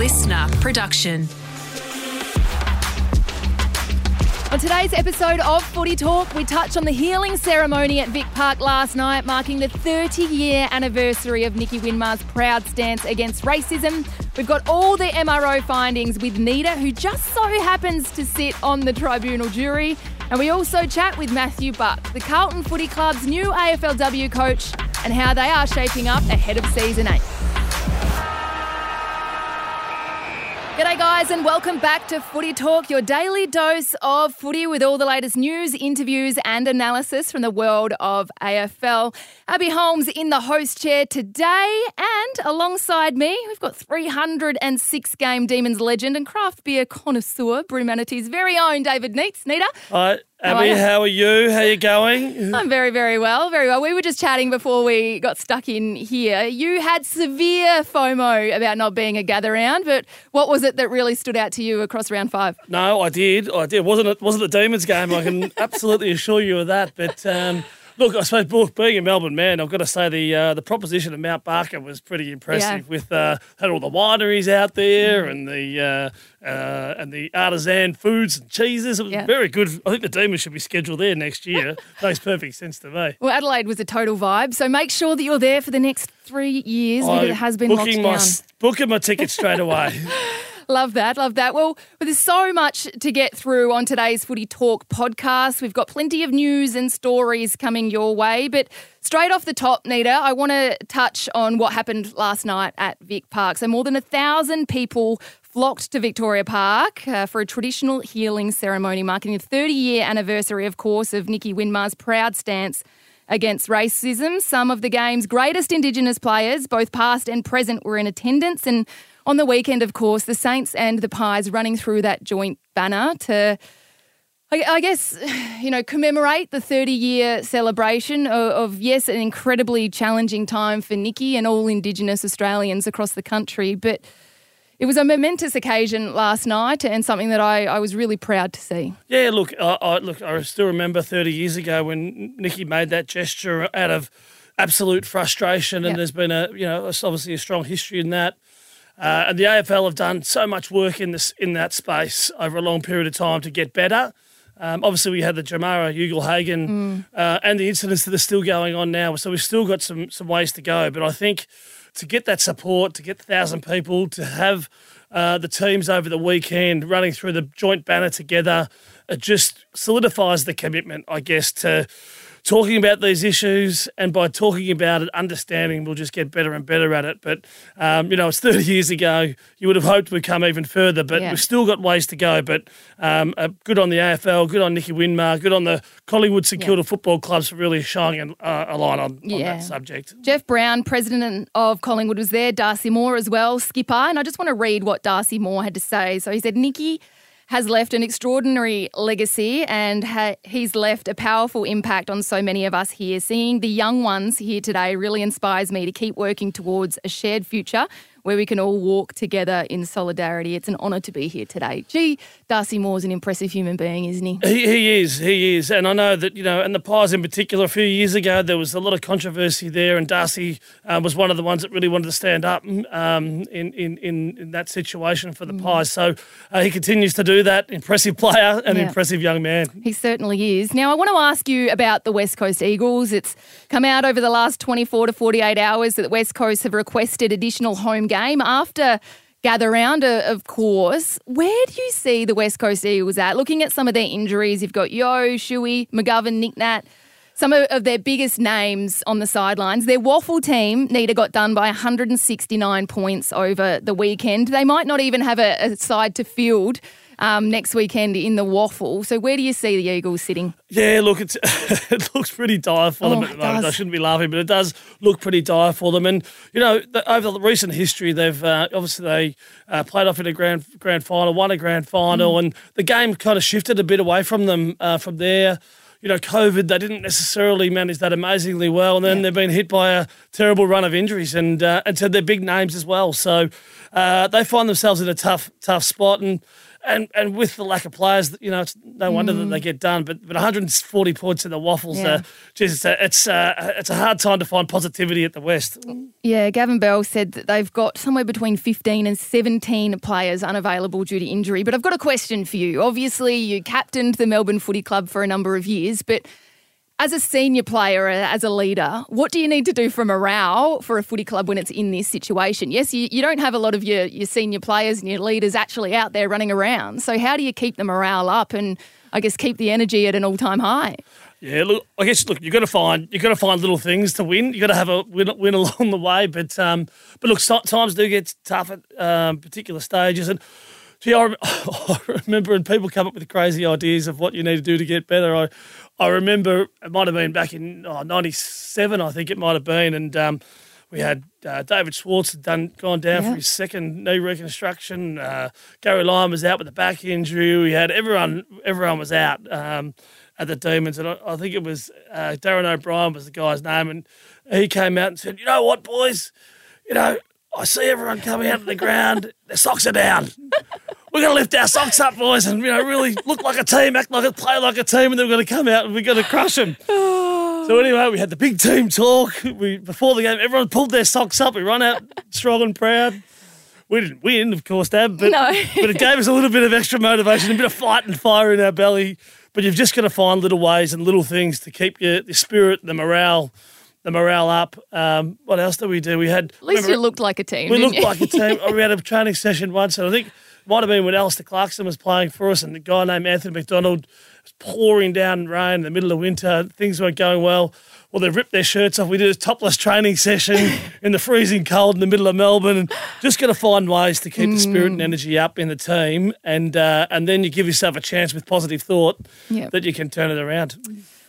LiSTNR production. On today's episode of Footy Talk, we touch on the healing ceremony at Vic Park last night, marking the 30 year anniversary of Nicky Winmar's proud stance against racism. We've got all the MRO findings with Nita, who just so happens to sit on the tribunal jury. And we also chat with Mathew Buck, the Carlton Footy Club's new AFLW coach, and how they are shaping up ahead of season eight. G'day, guys, and welcome back to Footy Talk, your daily dose of footy with all the latest news, interviews, and analysis from the world of AFL. Abbey Holmes in the host chair today, and alongside me, we've got 306 game Demons legend and craft beer connoisseur, Brewmanity's very own David Neitz. Nita? Uh, Hi, How are you? how are you? You going? I'm very, very well, very well. We were just chatting before we got stuck in here. You had severe FOMO about not being a gather round, but what was it that really stood out to you across round five? No, I did. I did. Wasn't it? Wasn't the Demons game? I can absolutely assure you of that. But um, look, I suppose being a Melbourne man, I've got to say the uh, the proposition of Mount Barker was pretty impressive. Yeah. With uh, had all the wineries out there and the uh, uh, and the artisan foods and cheeses. It was Yeah. very good. I think the Demons should be scheduled there next year. Makes perfect sense to me. Well, Adelaide was a total vibe, so make sure that you're there for the next three years because it has been booking down. booking my ticket straight away. Love that, love that. Well, there's so much to get through on today's Footy Talk podcast. We've got plenty of news and stories coming your way, but straight off the top, Nita, I want to touch on what happened last night at Vic Park. So, more than a thousand people flocked to Victoria Park uh, for a traditional healing ceremony marking the 30 year anniversary, of course, of Nicky Winmar's proud stance against racism. Some of the game's greatest Indigenous players, both past and present, were in attendance. And on the weekend, of course, the Saints and the Pies running through that joint banner to. I I guess, you know, commemorate the 30 year celebration of, of, yes, an incredibly challenging time for Nicky and all Indigenous Australians across the country. But it was a momentous occasion last night and something that I, I was really proud to see. Yeah, look, I, I, look, I still remember 30 years ago when Nicky made that gesture out of absolute frustration, and Yep. there's been a, you know, obviously a strong history in that. Uh, and the AFL have done so much work in this in that space over a long period of time to get better. Um, obviously, we had the Jamarra Ugle-Hagan uh, and the incidents that are still going on now, so we've still got some some ways to go. But I think to get that support, to get the thousand people, to have uh, the teams over the weekend running through the joint banner together, it just solidifies the commitment, I guess, to talking about these issues. And by talking about it, understanding, we'll just get better and better at it. But, um, you know, it's 30 years ago. You would have hoped we'd come even further, but Yeah. we've still got ways to go. But um, uh, good on the AFL, good on Nicky Winmar, good on the Collingwood St Kilda football clubs for really shining uh, a light on, on Yeah. that subject. Jeff Browne, president of Collingwood, was there. Darcy Moore as well, skipper. And I just want to read what Darcy Moore had to say. So he said, Nicky has left an extraordinary legacy and ha- he's left a powerful impact on so many of us here. Seeing the young ones here today really inspires me to keep working towards a shared future where we can all walk together in solidarity. It's an honour to be here today. Gee, Darcy Moore's an impressive human being, isn't he? He, he is, he is. And I know that, you know, and the Pies in particular, a few years ago, there was a lot of controversy there, and Darcy uh, was one of the ones that really wanted to stand up um, in, in, in, that situation for the Mm. Pies. So uh, he continues to do that. Impressive player and Yeah. impressive young man. He certainly is. Now, I want to ask you about the West Coast Eagles. It's come out over the last 24 to 48 hours that the West Coast have requested additional home game after gather round, uh, of course. Where do you see the West Coast Eagles at? Looking at some of their injuries, you've got Yeo, Shuey, McGovern, Nick Nat. Some of, their biggest names on the sidelines. Their WAFL team, Nita, got done by 169 points over the weekend. They might not even have a, a side to field um, next weekend in the WAFL. So where do you see the Eagles sitting? Yeah, look, it's, it looks pretty dire for them Oh, at the moment. I shouldn't be laughing, but it does look pretty dire for them. And you know, the, over the recent history, they've uh, obviously they uh, played off in a grand grand final, won a grand final, Mm. and the game kind of shifted a bit away from them uh, from there. You know, COVID, they didn't necessarily manage that amazingly well, and then Yeah. they've been hit by a terrible run of injuries, and uh, and so they're big names as well. So uh, they find themselves in a tough tough spot, and and and with the lack of players, you know, it's no wonder that they get done. But but 140 points in the WAFLs, Mm. Yeah. uh, geez, it's uh, it's a hard time to find positivity at the West. Yeah, Gavin Bell said that they've got somewhere between 15 and 17 players unavailable due to injury. But I've got a question for you. Obviously, you captained the Melbourne Footy Club for a number of years, but as a senior player, as a leader, what do you need to do for morale for a footy club when it's in this situation? Yes, you, you don't have a lot of your, your senior players and your leaders actually out there running around. So, how do you keep the morale up and I guess keep the energy at an all time high? Yeah, look, I guess look, you've got to find you've got to find little things to win. You've got to have a win, win along the way. But um, but look, times do get tough at um, particular stages. And gee, I, I remember when people come up with crazy ideas of what you need to do to get better. I I remember it might have been back in oh, '97, I think it might have been, and um, we had uh, David Schwarz had done gone down Yeah. for his second knee reconstruction. Uh, Gary Lyon was out with a back injury. We had everyone everyone was out. Um, at the Demons, and I, I think it was uh, Darren O'Brien was the guy's name, and he came out and said, "You know what, boys? You know, I see everyone coming out of the ground. Their socks are down. We're going to lift our socks up, boys, and you know, really look like a team, act like a play like a team, and then we're going to come out and we're going to crush them." So anyway, we had the big team talk. We before the game, everyone pulled their socks up. We run out strong and proud. We didn't win, of course, Dad, but, No. but it gave us a little bit of extra motivation, a bit of fight and fire in our belly. But you've just got to find little ways and little things to keep your the spirit, the morale, the morale up. Um, what else did we do? We had At least remember- you looked like a team. we looked you? like a team. We had a training session once, and I think might have been when Alastair Clarkson was playing for us, and the guy named Anthony McDonald was pouring down rain in the middle of winter. Things weren't going well. Well, they ripped their shirts off. We did a topless training session in the freezing cold in the middle of Melbourne, and just got to find ways to keep the spirit Mm. and energy up in the team, and uh, and then you give yourself a chance with positive thought Yep. that you can turn it around.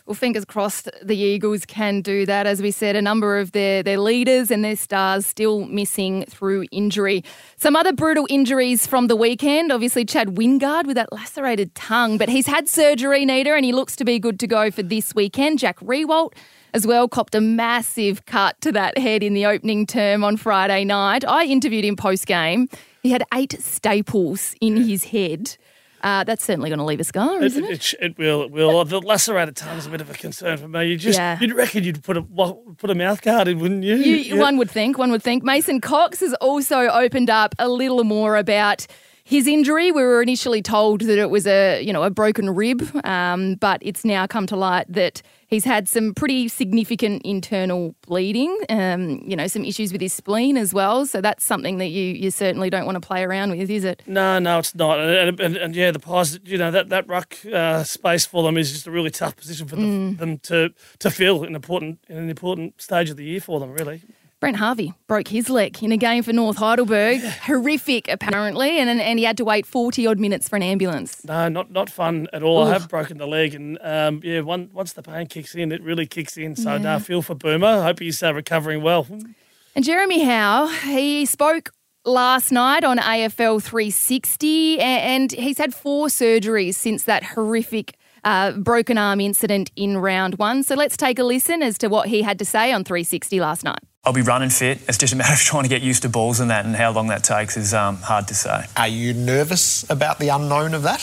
Well, fingers crossed the Eagles can do that. As we said, a number of their, their leaders and their stars still missing through injury. Some other brutal injuries from the weekend. Obviously, Chad Wingard with that lacerated tongue, but he's had surgery, Nita, and he looks to be good to go for this weekend. Jack Riewoldt as well copped a massive cut to that head in the opening term on Friday night. I interviewed him post game. He had eight staples in his head. Uh, that's certainly going to leave a scar, It, isn't it? it, it will. It will. The lacerated tongue is a bit of a concern for me. You just Yeah. you'd reckon you'd put a put a mouth guard in, wouldn't you? You, Yeah. One would think, one would think. Mason Cox has also opened up a little more about his injury. We were initially told that it was a, you know, a broken rib, um, but it's now come to light that he's had some pretty significant internal bleeding. Um, you know, some issues with his spleen as well. So that's something that you you certainly don't want to play around with, is it? No, no, it's not. And, and, and, yeah, the Pies, you know, that, that ruck uh, space for them is just a really tough position for the, Mm. them to, to fill in, important, in an important stage of the year for them, really. Brent Harvey broke his leg in a game for North Heidelberg. Horrific, apparently, and and he had to wait forty odd minutes for an ambulance. No, not not fun at all. I have broken the leg, and um, yeah, one, once the pain kicks in, it really kicks in. So, no, feel for Boomer. I hope he's uh, recovering well. And Jeremy Howe, he spoke last night on AFL 360, a- and he's had four surgeries since that horrific uh, broken arm incident in round one. So let's take a listen as to what he had to say on 360 last night. I'll be running fit. It's just a matter of trying to get used to balls and that, and how long that takes is um, hard to say. Are you nervous about the unknown of that?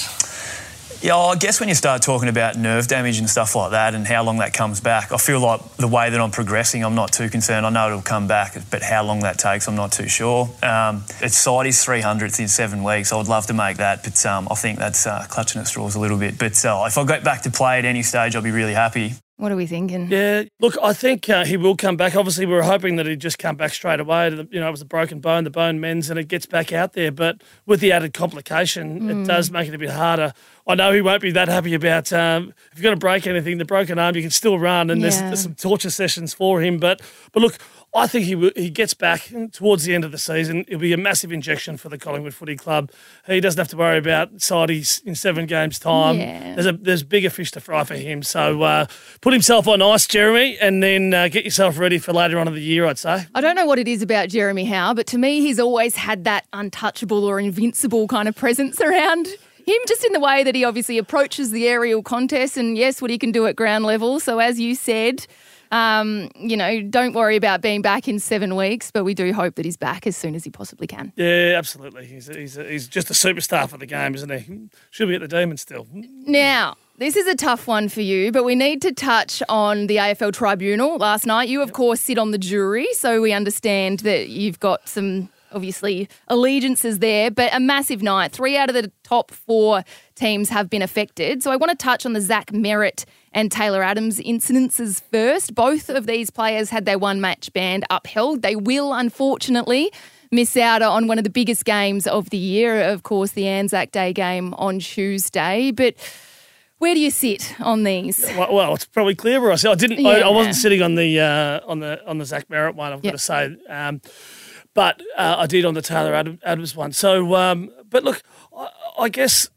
Yeah, I guess when you start talking about nerve damage and stuff like that and how long that comes back, I feel like the way that I'm progressing, I'm not too concerned. I know it'll come back, but how long that takes, I'm not too sure. Um, its side is 300th in seven weeks. I would love to make that, but um, I think that's uh, clutching at straws a little bit. But uh, if I get back to play at any stage, I'll be really happy. What are we thinking? Yeah, look, I think uh, he will come back. Obviously, we were hoping that he'd just come back straight away. The- You know, it was a broken bone, the bone mends, and it gets back out there. But with the added complication, it does make it a bit harder. I know he won't be that happy about um, if you're going to break anything, the broken arm, you can still run, and there's, there's some torture sessions for him. But but look, I think he he gets back towards the end of the season. It'll be a massive injection for the Collingwood Footy Club. He doesn't have to worry about sideys in seven games' time. Yeah. There's a there's bigger fish to fry for him. So uh, put himself on ice, Jeremy, and then uh, get yourself ready for later on in the year. I'd say. I don't know what it is about Jeremy Howe, but to me, he's always had that untouchable or invincible kind of presence around him, just in the way that he obviously approaches the aerial contest and, yes, what he can do at ground level. So, as you said, Um, you know, don't worry about being back in seven weeks, but we do hope that he's back as soon as he possibly can. Yeah, absolutely. He's, he's, he's just a superstar for the game, isn't he? Should be at the Demons still. Now, this is a tough one for you, but we need to touch on the AFL Tribunal last night. You, of course, sit on the jury, so we understand that you've got some obviously allegiances there, but a massive night. Three out of the top four teams have been affected. So I want to touch on the Zach Merrett and Taylor Adams incidences first. Both of these players had their one match ban upheld. They will, unfortunately, miss out on one of the biggest games of the year, of course, the Anzac Day game on Tuesday. But where do you sit on these? Well, well it's probably clear where I sit. I didn't. I, I, wasn't sitting on the uh, on the on the Zach Merrett one. I've yep. got to say, um, but uh, I did on the Taylor Adams one. So, um, but look, I, I, guess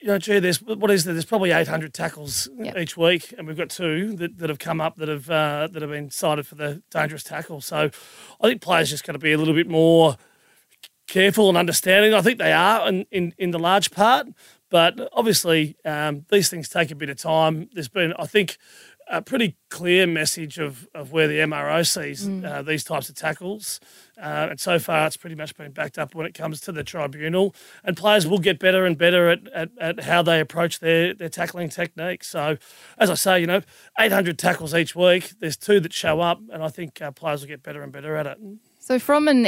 you know, gee, there's what is there? There's probably 800 tackles yep. each week, and we've got two that, that have come up that have uh, that have been cited for the dangerous tackle. So, I think players just got to be a little bit more careful and understanding. I think they are in, in, in the large part. But obviously, um, these things take a bit of time. There's been, I think, a pretty clear message of, of where the MRO sees mm. uh, these types of tackles. Uh, and so far, it's pretty much been backed up when it comes to the tribunal. And players will get better and better at, at, at how they approach their, their tackling techniques. So, as I say, you know, 800 tackles each week. There's two that show up, and I think uh, players will get better and better at it. So, from an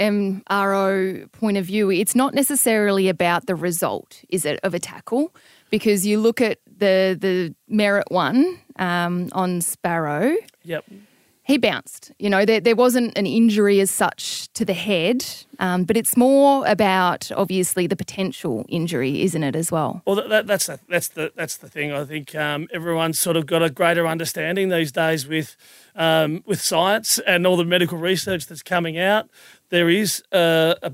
MRO point of view, it's not necessarily about the result, is it, of a tackle? Because you look at the the Merrett one um, on Sparrow. Yep he bounced. You know, there, there wasn't an injury as such to the head, um, but it's more about obviously the potential injury, isn't it, as well? Well, that, that's the, that's the that's the thing. I think um, everyone's sort of got a greater understanding these days with um, with science and all the medical research that's coming out. There is a, a,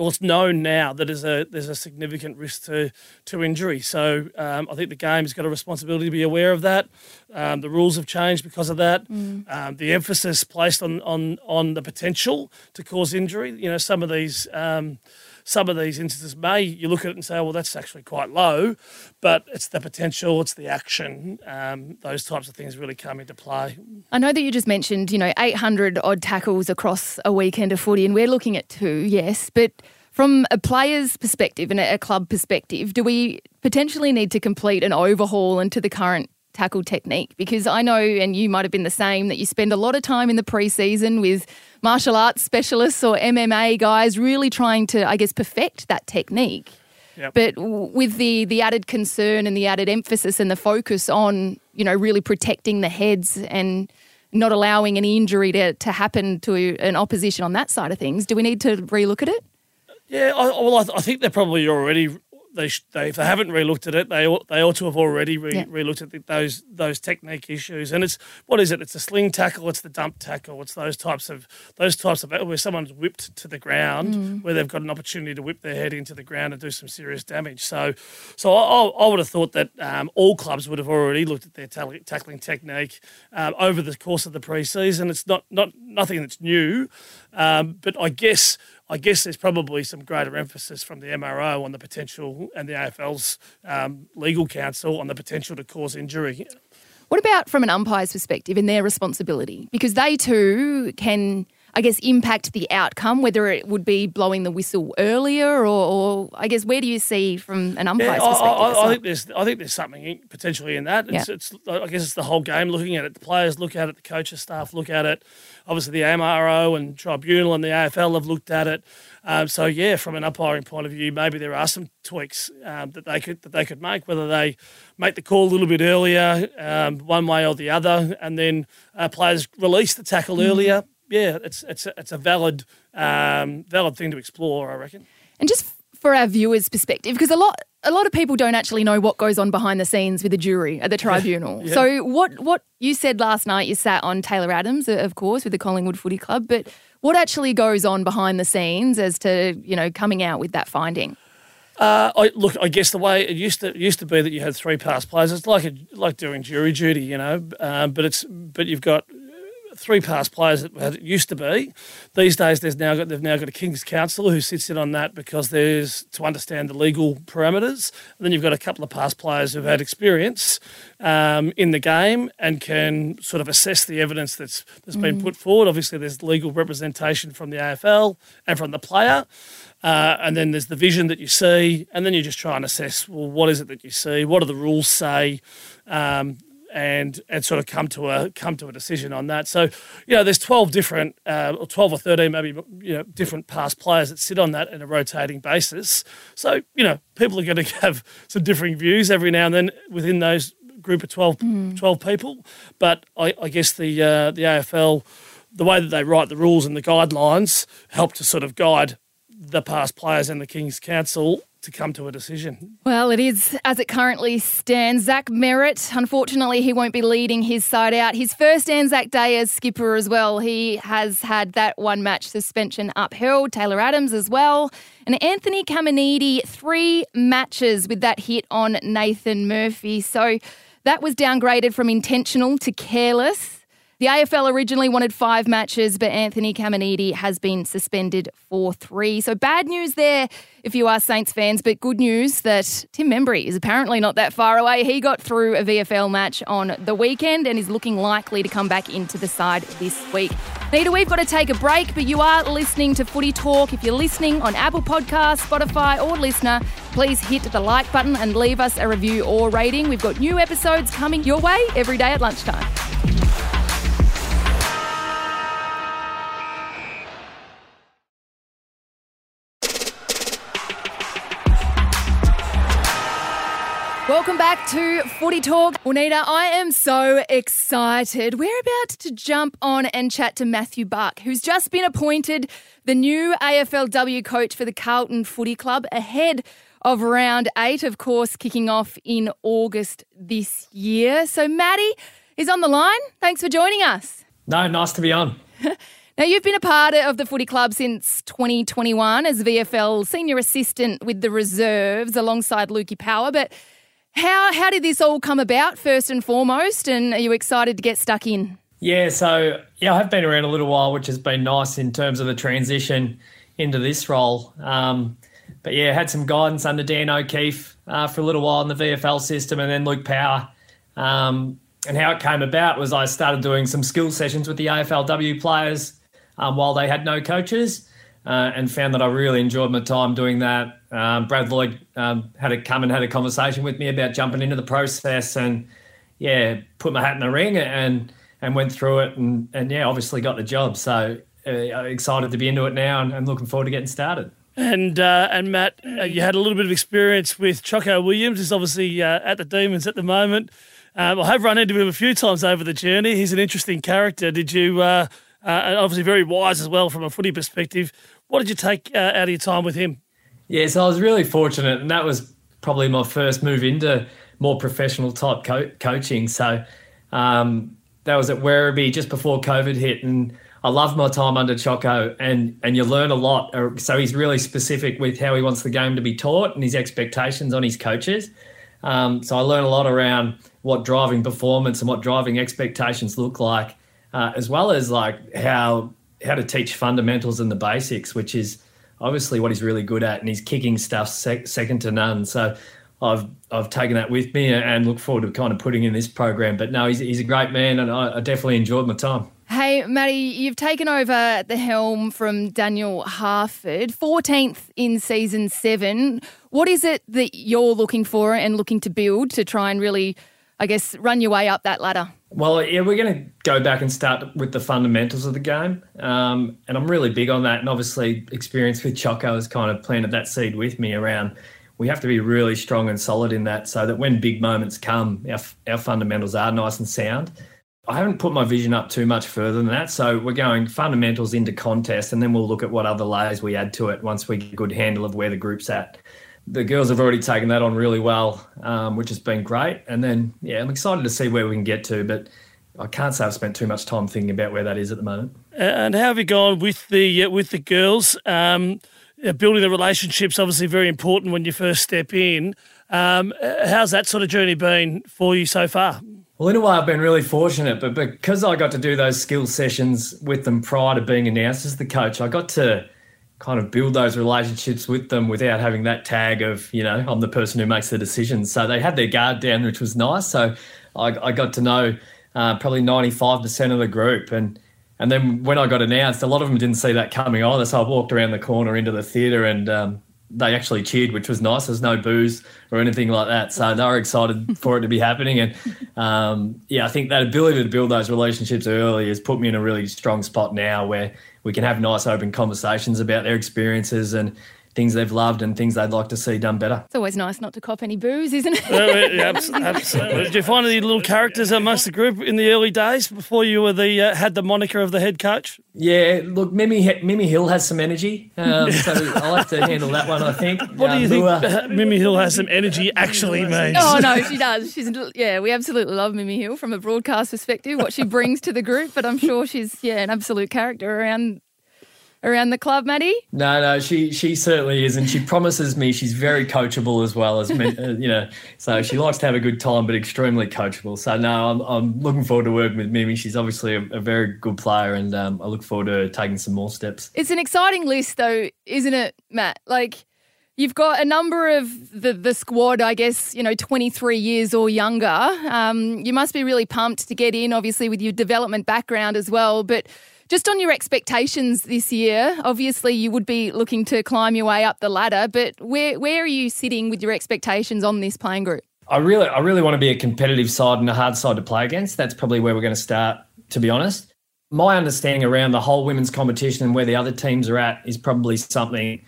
well, it's known now that there's a there's a significant risk to to injury. So um, I think the game's got a responsibility to be aware of that. Um, the rules have changed because of that. Mm. Um, the emphasis placed on on on the potential to cause injury. You know, some of these um, some of these instances may you look at it and say, well, that's actually quite low, but it's the potential, it's the action, um, those types of things really come into play. I know that you just mentioned, you know, 800 odd tackles across a weekend of footy, and we're looking at two, yes, but from a player's perspective and a club perspective, do we potentially need to complete an overhaul into the current tackle technique? Because I know, and you might have been the same, that you spend a lot of time in the preseason with martial arts specialists or MMA guys really trying to, I guess, perfect that technique. Yep. But with the the added concern and the added emphasis and the focus on, you know, really protecting the heads and not allowing any injury to, to happen to an opposition on that side of things, do we need to relook at it? Yeah, I, well, I, I think they're probably already they, they if they haven't relooked at it, they ought, they ought to have already re, yeah. relooked at the, those those technique issues. And it's what is it? It's a sling tackle, it's the dump tackle, it's those types of those types of where someone's whipped to the ground, mm. where they've got an opportunity to whip their head into the ground and do some serious damage. So, so I, I would have thought that um, all clubs would have already looked at their tackling technique um, over the course of the preseason. It's not not nothing that's new, um, but I guess I guess there's probably some greater emphasis from the MRO on the potential and the AFL's um, legal counsel on the potential to cause injury. What about from an umpire's perspective and their responsibility? Because they too can I guess, impact the outcome, whether it would be blowing the whistle earlier or, or I guess, where do you see from an umpire's yeah, perspective? I, I, I, think there's, I think there's something potentially in that. It's, yeah. it's, I guess it's the whole game looking at it. The players look at it, the coaches staff look at it. Obviously, the MRO and Tribunal and the AFL have looked at it. Um, so yeah, from an umpiring point of view, maybe there are some tweaks um, that they could that they could make. Whether they make the call a little bit earlier, um, one way or the other, and then uh, players release the tackle mm. earlier yeah, it's it's a, it's a valid um, valid thing to explore, I reckon. And just for our viewers' perspective, because a lot a lot of people don't actually know what goes on behind the scenes with the jury at the tribunal. yeah. So what what you said last night, you sat on Taylor Adams, of course, with the Collingwood Footy Club, but what actually goes on behind the scenes as to you know coming out with that finding? Uh, I, look, I guess the way it used to it used to be that you had three past players. It's like a, like doing jury duty, you know. Um, but it's but you've got three past players that it used to be. These days, there's now got, they've now got a King's Counsel who sits in on that because there's to understand the legal parameters. And then you've got a couple of past players who've had experience um, in the game and can sort of assess the evidence that's that's mm. been put forward. Obviously, there's legal representation from the AFL and from the player. Uh, and then there's the vision that you see, and then you just try and assess well, what is it that you see? What do the rules say? Um, and and sort of come to a come to a decision on that. So, you know, there's 12 different, uh, or 12 or 13 maybe, you know, different past players that sit on that in a rotating basis. So, you know, people are going to have some differing views every now and then within those group of 12, mm. 12 people. But I, I guess the uh, the AFL, the way that they write the rules and the guidelines help to sort of guide the past players and the King's Counsel to come to a decision. Well, it is as it currently stands. Zach Merrett, unfortunately, he won't be leading his side out. His first Anzac Day as skipper as well. He has had that one match suspension upheld. Taylor Adams as well. And Anthony Caminiti, three matches with that hit on Nathan Murphy. So that was downgraded from intentional to careless. The AFL originally wanted five matches, but Anthony Caminiti has been suspended for three. So bad news there if you are Saints fans, but good news that Tim Membrey is apparently not that far away. He got through a VFL match on the weekend and is looking likely to come back into the side this week. Nita, we've got to take a break, but you are listening to Footy Talk. If you're listening on Apple Podcasts, Spotify, or LiSTNR, please hit the like button and leave us a review or rating. We've got new episodes coming your way every day at lunchtime. Welcome back to Footy Talk. Juanita, I am so excited. We're about to jump on and chat to Mathew Buck, who's just been appointed the new AFLW coach for the Carlton Footy Club ahead of round eight, of course, kicking off in August this year. So, Matty is on the line. Thanks for joining us. No, nice to be on. Now, you've been a part of the footy club since 2021 as VFL senior assistant with the reserves alongside Lukey Power, but how how did this all come about first and foremost, and are you excited to get stuck in? Yeah, so yeah, I have been around a little while, which has been nice in terms of the transition into this role. Um, but yeah, had some guidance under Dan O'Keefe uh, for a little while in the VFL system, and then Luke Power. Um, and how it came about was I started doing some skill sessions with the AFLW players um, while they had no coaches, uh, and found that I really enjoyed my time doing that. Um, Brad Lloyd um, had to come and had a conversation with me about jumping into the process, and yeah, put my hat in the ring and and went through it, and and yeah, obviously got the job. So uh, excited to be into it now, and, and looking forward to getting started. And uh, and Matt, uh, you had a little bit of experience with Choco Williams. He's obviously uh, at the Demons at the moment. Um, I have run into him a few times over the journey. He's an interesting character. Did you? Uh, uh, obviously, very wise as well from a footy perspective. What did you take out of your time with him? Yeah, so I was really fortunate, and that was probably my first move into more professional type co- coaching. So um, that was at Werribee just before COVID hit, and I loved my time under Choco, and and you learn a lot. Uh, so he's really specific with how he wants the game to be taught and his expectations on his coaches. Um, so I learned a lot around what driving performance and what driving expectations look like, uh, as well as like how how to teach fundamentals and the basics, which is obviously what he's really good at, and he's kicking stuff sec- second to none. So I've I've taken that with me and look forward to kind of putting in this program. But no, he's, he's a great man, and I, I definitely enjoyed my time. Hey, Matty, you've taken over the helm from Daniel Harford, 14th in season seven. What is it that you're looking for and looking to build to try and really, I guess, run your way up that ladder? Well, yeah, we're going to go back and start with the fundamentals of the game. Um, and I'm really big on that. And obviously, experience with Choco has kind of planted that seed with me around we have to be really strong and solid in that so that when big moments come, our, our fundamentals are nice and sound. I haven't put my vision up too much further than that. So we're going fundamentals into contest, and then we'll look at what other layers we add to it once we get a good handle of where the group's at the girls have already taken that on really well, um, which has been great. And then, yeah, I'm excited to see where we can get to, but I can't say I've spent too much time thinking about where that is at the moment. And how have you gone with the uh, with the girls? Um, building the relationships obviously very important when you first step in. Um, how's that sort of journey been for you so far? Well, in a way, I've been really fortunate, but because I got to do those skill sessions with them prior to being announced as the coach, I got to kind of build those relationships with them without having that tag of, you know, I'm the person who makes the decisions. So they had their guard down, which was nice. So I, I got to know uh, probably 95% of the group. And and then when I got announced, a lot of them didn't see that coming either. So I walked around the corner into the theatre and um, they actually cheered, which was nice. There's no booze or anything like that. So they were excited for it to be happening. And um, yeah, I think that ability to build those relationships early has put me in a really strong spot now where we can have nice open conversations about their experiences and things they've loved and things they'd like to see done better. It's always nice not to cop any booze, isn't it? yeah, absolutely. Did you find any little characters amongst the group in the early days before you were the uh, had the moniker of the head coach? Yeah, look, Mimi Mimi Hill has some energy, um, so I'll have to handle that one. I think. What do you um, think Mimi Hill has some energy actually means? Oh no, she does. She's yeah, we absolutely love Mimi Hill from a broadcast perspective, what she brings to the group. But I'm sure she's yeah an absolute character around around the club, Maddie? No, no, she she certainly is, and she promises me she's very coachable as well as uh, you know. So she likes to have a good time, but extremely coachable. So no, I'm I'm looking forward to working with Mimi. She's obviously a, a very good player, and um, I look forward to taking some more steps. It's an exciting list, though, isn't it, Matt? Like. You've got a number of the, the squad, I guess, you know, 23 years or younger. Um, you must be really pumped to get in, obviously, with your development background as well. But just on your expectations this year, obviously you would be looking to climb your way up the ladder, but where where are you sitting with your expectations on this playing group? I really I really want to be a competitive side and a hard side to play against. That's probably where we're going to start, to be honest. My understanding around the whole women's competition and where the other teams are at is probably something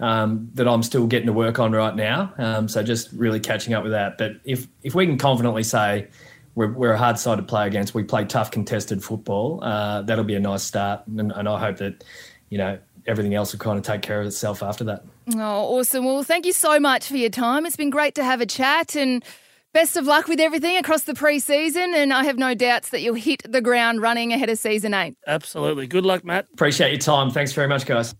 um, that I'm still getting to work on right now. Um, so just really catching up with that. But if if we can confidently say we're, we're a hard side to play against. We play tough, contested football. Uh, that'll be a nice start, and, and I hope that you know everything else will kind of take care of itself after that. Oh, awesome! Well, thank you so much for your time. It's been great to have a chat and. Best of luck with everything across the pre-season, and I have no doubts that you'll hit the ground running ahead of season eight. Absolutely. Good luck, Matt. Appreciate your time. Thanks very much, guys.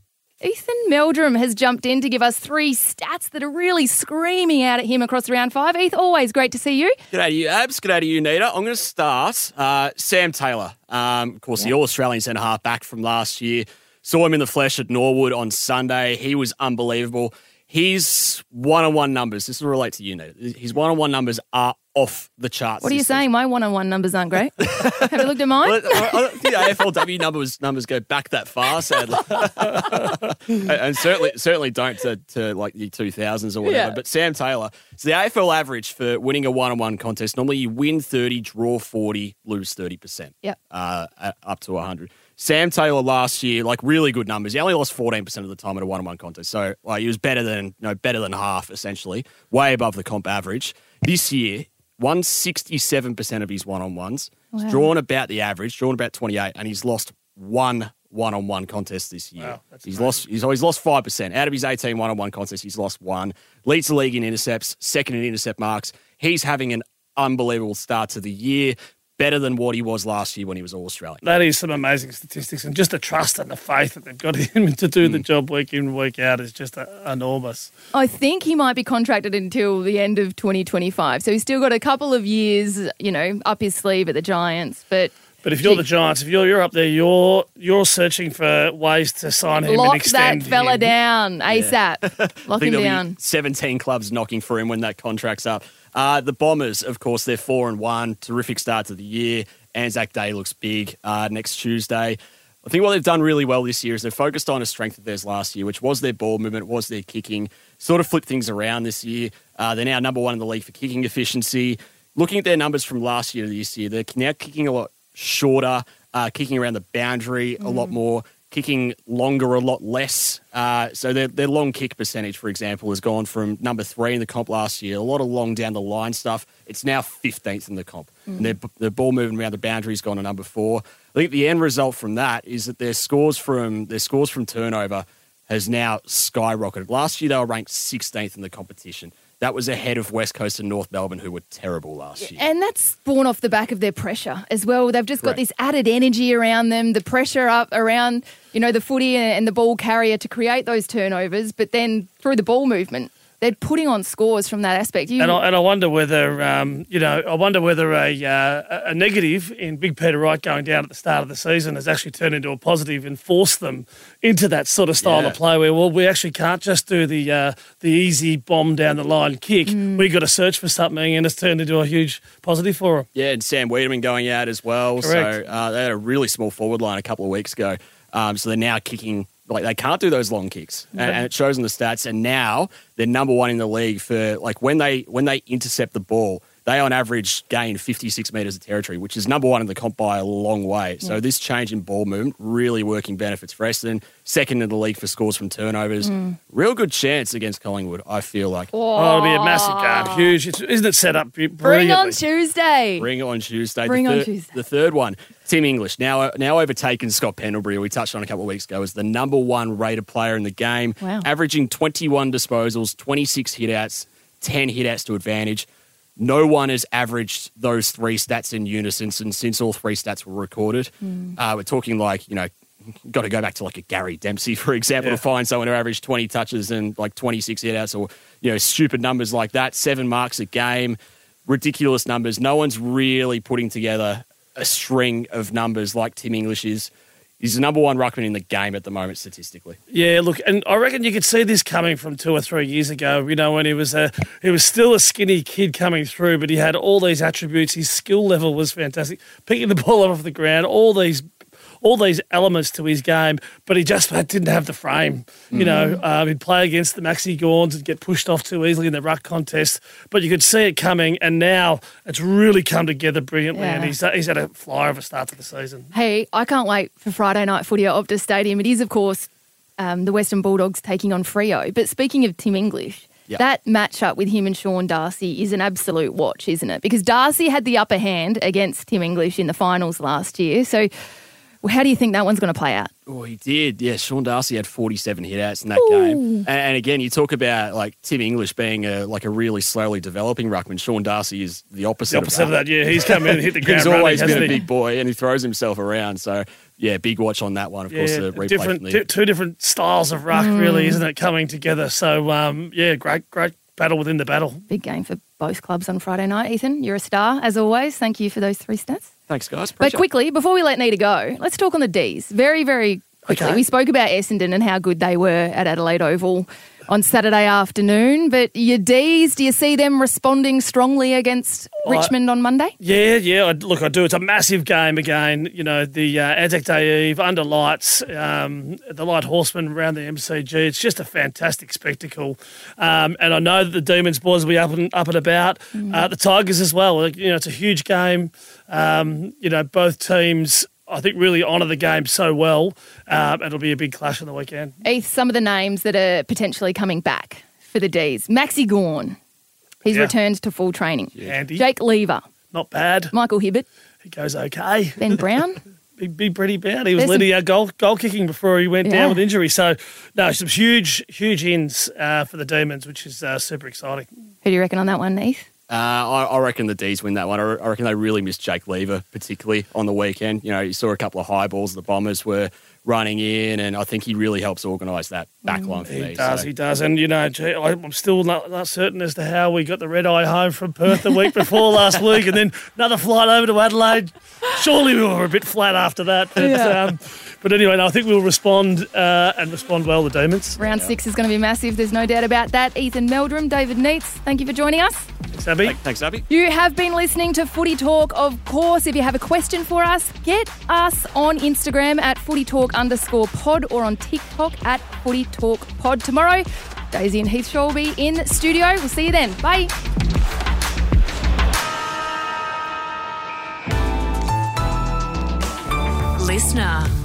Ethan Meldrum has jumped in to give us three stats that are really screaming out at him across round five. Eth, always great to see you. G'day to you, Abs. G'day to you, Nita. I'm going to start. Uh, Sam Taylor, um, of course, yeah. the All Australian centre half back from last year. Saw him in the flesh at Norwood on Sunday. He was unbelievable. His one on one numbers, this will relate to you, Nita. His one on one numbers are off the charts. What are you saying? My one-on-one numbers aren't great. Have you looked at mine? Well, I, don't think the AFLW numbers numbers go back that far, sadly, and, and, certainly certainly don't to, to like the two thousands or whatever. Yeah. But Sam Taylor, so the AFL average for winning a one-on-one contest normally you win thirty, draw forty, lose thirty percent. Yep. Uh, up to hundred. Sam Taylor last year, like really good numbers. He only lost fourteen percent of the time at a one-on-one contest, so like he was better than you know better than half essentially, way above the comp average. This year, won 67% of his one on ones. Wow. He's drawn about the average, drawn about 28, and he's lost one one on one contest this year. Wow, he's amazing. lost he's, he's lost 5%. Out of his 18 one on one contests, he's lost one. Leads the league in intercepts, second in intercept marks. He's having an unbelievable start to the year better than what he was last year when he was All Australian. That is some amazing statistics, and just the trust and the faith that they've got in him to do mm. the job week in week out is just a, enormous. I think he might be contracted until the end of 2025, so he's still got a couple of years, you know, up his sleeve at the Giants, but. But if you're the Giants, if you're you're up there, you're you're searching for ways to sign him Lock and extend that fella him. down ASAP. Yeah. Lock him down. 17 clubs knocking for him when that contract's up. Uh, the Bombers, of course, they're four and one. Terrific start to the year. Anzac Day looks big uh, next Tuesday. I think what they've done really well this year is they've focused on a strength of theirs last year, which was their ball movement, was their kicking. Sort of flipped things around this year. Uh, they're now number one in the league for kicking efficiency. Looking at their numbers from last year to this year, they're now kicking a lot shorter, uh, kicking around the boundary mm. a lot mm. more kicking longer a lot less. Uh, so their, their long kick percentage, for example, has gone from number three in the comp last year, a lot of long down the line stuff. It's now 15th in the comp. Mm. And their, their ball moving around the boundary has gone to number four. I think the end result from that is that their scores from their scores from turnover has now skyrocketed. Last year they were ranked 16th in the competition. That was ahead of West Coast and North Melbourne, who were terrible last year. And that's born off the back of their pressure as well. They've just got right. this added energy around them, the pressure up around, you know, the footy and the ball carrier to create those turnovers, but then through the ball movement. They're putting on scores from that aspect. You, And I, and I wonder whether, um, you know, I wonder whether a, uh, a negative in Big Peter Wright going down at the start of the season has actually turned into a positive and forced them into that sort of style Yeah. of play where, well, we actually can't just do the uh, the easy bomb down the line kick. We've got to search for something, and it's turned into a huge positive for them. Yeah, and Sam Weideman going out as well. Correct. So uh, they had a really small forward line a couple of weeks ago. Um, so they're now kicking like they can't do those long kicks, and, and it shows in the stats. And now they're number one in the league for like when they when they intercept the ball. They on average gain 56 metres of territory, which is number one in the comp by a long way. So this change in ball movement really working benefits for Essendon. Second in the league for scores from turnovers. Mm. Real good chance against Collingwood. I feel like. Oh, it'll be a massive game, huge. It's, isn't it set up Bring brilliantly? on Tuesday. Bring it on Tuesday. Bring the on third, Tuesday. The third one, Tim English, now uh, now overtaken Scott Pendlebury, we touched on a couple of weeks ago, as the number one rated player in the game, Wow. averaging 21 disposals, 26 hitouts, 10 hitouts to advantage. No one has averaged those three stats in unison since, since all three stats were recorded. Hmm. Uh, we're talking like, you know, got to go back to like a Gary Dempsey, for example, Yeah. to find someone who averaged 20 touches and like 26 hitouts or, you know, stupid numbers like that. Seven marks a game, ridiculous numbers. No one's really putting together a string of numbers like Tim English is. He's the number one ruckman in the game at the moment statistically. Yeah, look, and I reckon you could see this coming from two or three years ago. You know, when he was a he was still a skinny kid coming through, but he had all these attributes. His skill level was fantastic, picking the ball up off the ground, all these. All these elements to his game, but he just didn't have the frame. You know, um, he'd play against the Maxi Gawns and get pushed off too easily in the ruck contest. But you could see it coming, and now it's really come together brilliantly. And he's he's had a flyer of a start to the season. Hey, I can't wait for Friday night footy at Optus Stadium. It is, of course, um, the Western Bulldogs taking on Freo. But speaking of Tim English, Yep. that matchup with him and Sean Darcy is an absolute watch, isn't it? Because Darcy had the upper hand against Tim English in the finals last year. So, how do you think that one's going to play out? Oh, he did. Yeah, Sean Darcy had 47 hitouts in that game. And, and again, you talk about like Tim English being a like a really slowly developing ruckman. Sean Darcy is the opposite. The opposite of that, yeah, he's come in and hit the ground He's running, always been hasn't a he? big boy, and he throws himself around. So yeah, big watch on that one. Of course, the replay different, from the two, two different styles of ruck, really, isn't it? Coming together. So, um, yeah, great, great battle within the battle. Big game for both clubs on Friday night. Ethan, you're a star, as always. Thank you for those three stats. Thanks, guys. But Appreciate it. quickly, before we let Nita go, let's talk on the D's. Very, very quickly. Okay. We spoke about Essendon and how good they were at Adelaide Oval on Saturday afternoon. But your D's, do you see them responding strongly against I- Richmond on Monday? Yeah, yeah. I, look, I do. It's a massive game again. You know, the uh, Anzac Day Eve under lights, um, the light horsemen around the MCG. It's just a fantastic spectacle. Um, and I know that the Demons boys will be up and up and about. Uh, the Tigers as well. You know, it's a huge game. Um, you know, both teams. I think really honour the game so well. Um, it'll be a big clash on the weekend. Eth, some of the names that are potentially coming back for the D's. Maxi Gawn. He's Yeah. returned to full training. Andy, Jake Lever, not bad. Michael Hibberd, He goes okay. Ben Brown. Big, big, pretty bad. He was There's leading our goal goal kicking before he went Yeah. down with injury. So, no, some huge, huge ins uh, for the Demons, which is uh, super exciting. Who do you reckon on that one, Eth? Uh, I, I reckon the D's win that one. I I reckon they really missed Jake Lever, particularly on the weekend. You know, you saw a couple of high balls the Bombers were running in, and I think he really helps organise that back line for He me. does, So- he does. And, you know, gee, I- I'm still not, not certain as to how we got the red eye home from Perth the week before last week and then another flight over to Adelaide. Surely we were a bit flat after that. But, Yeah. um, but anyway, no, I think we'll respond uh, and respond well, the Demons. Round six is going to be massive. There's no doubt about that. Ethan Meldrum, David Neitz, thank you for joining us. Thanks, Abby. Thanks, Abby. You have been listening to Footy Talk, of course. If you have a question for us, get us on Instagram at Footy Talk underscore pod or on TikTok at Footy Talk pod. Tomorrow, Daisy and Heath Shaw will be in studio. We'll see you then. Bye. LiSTNR.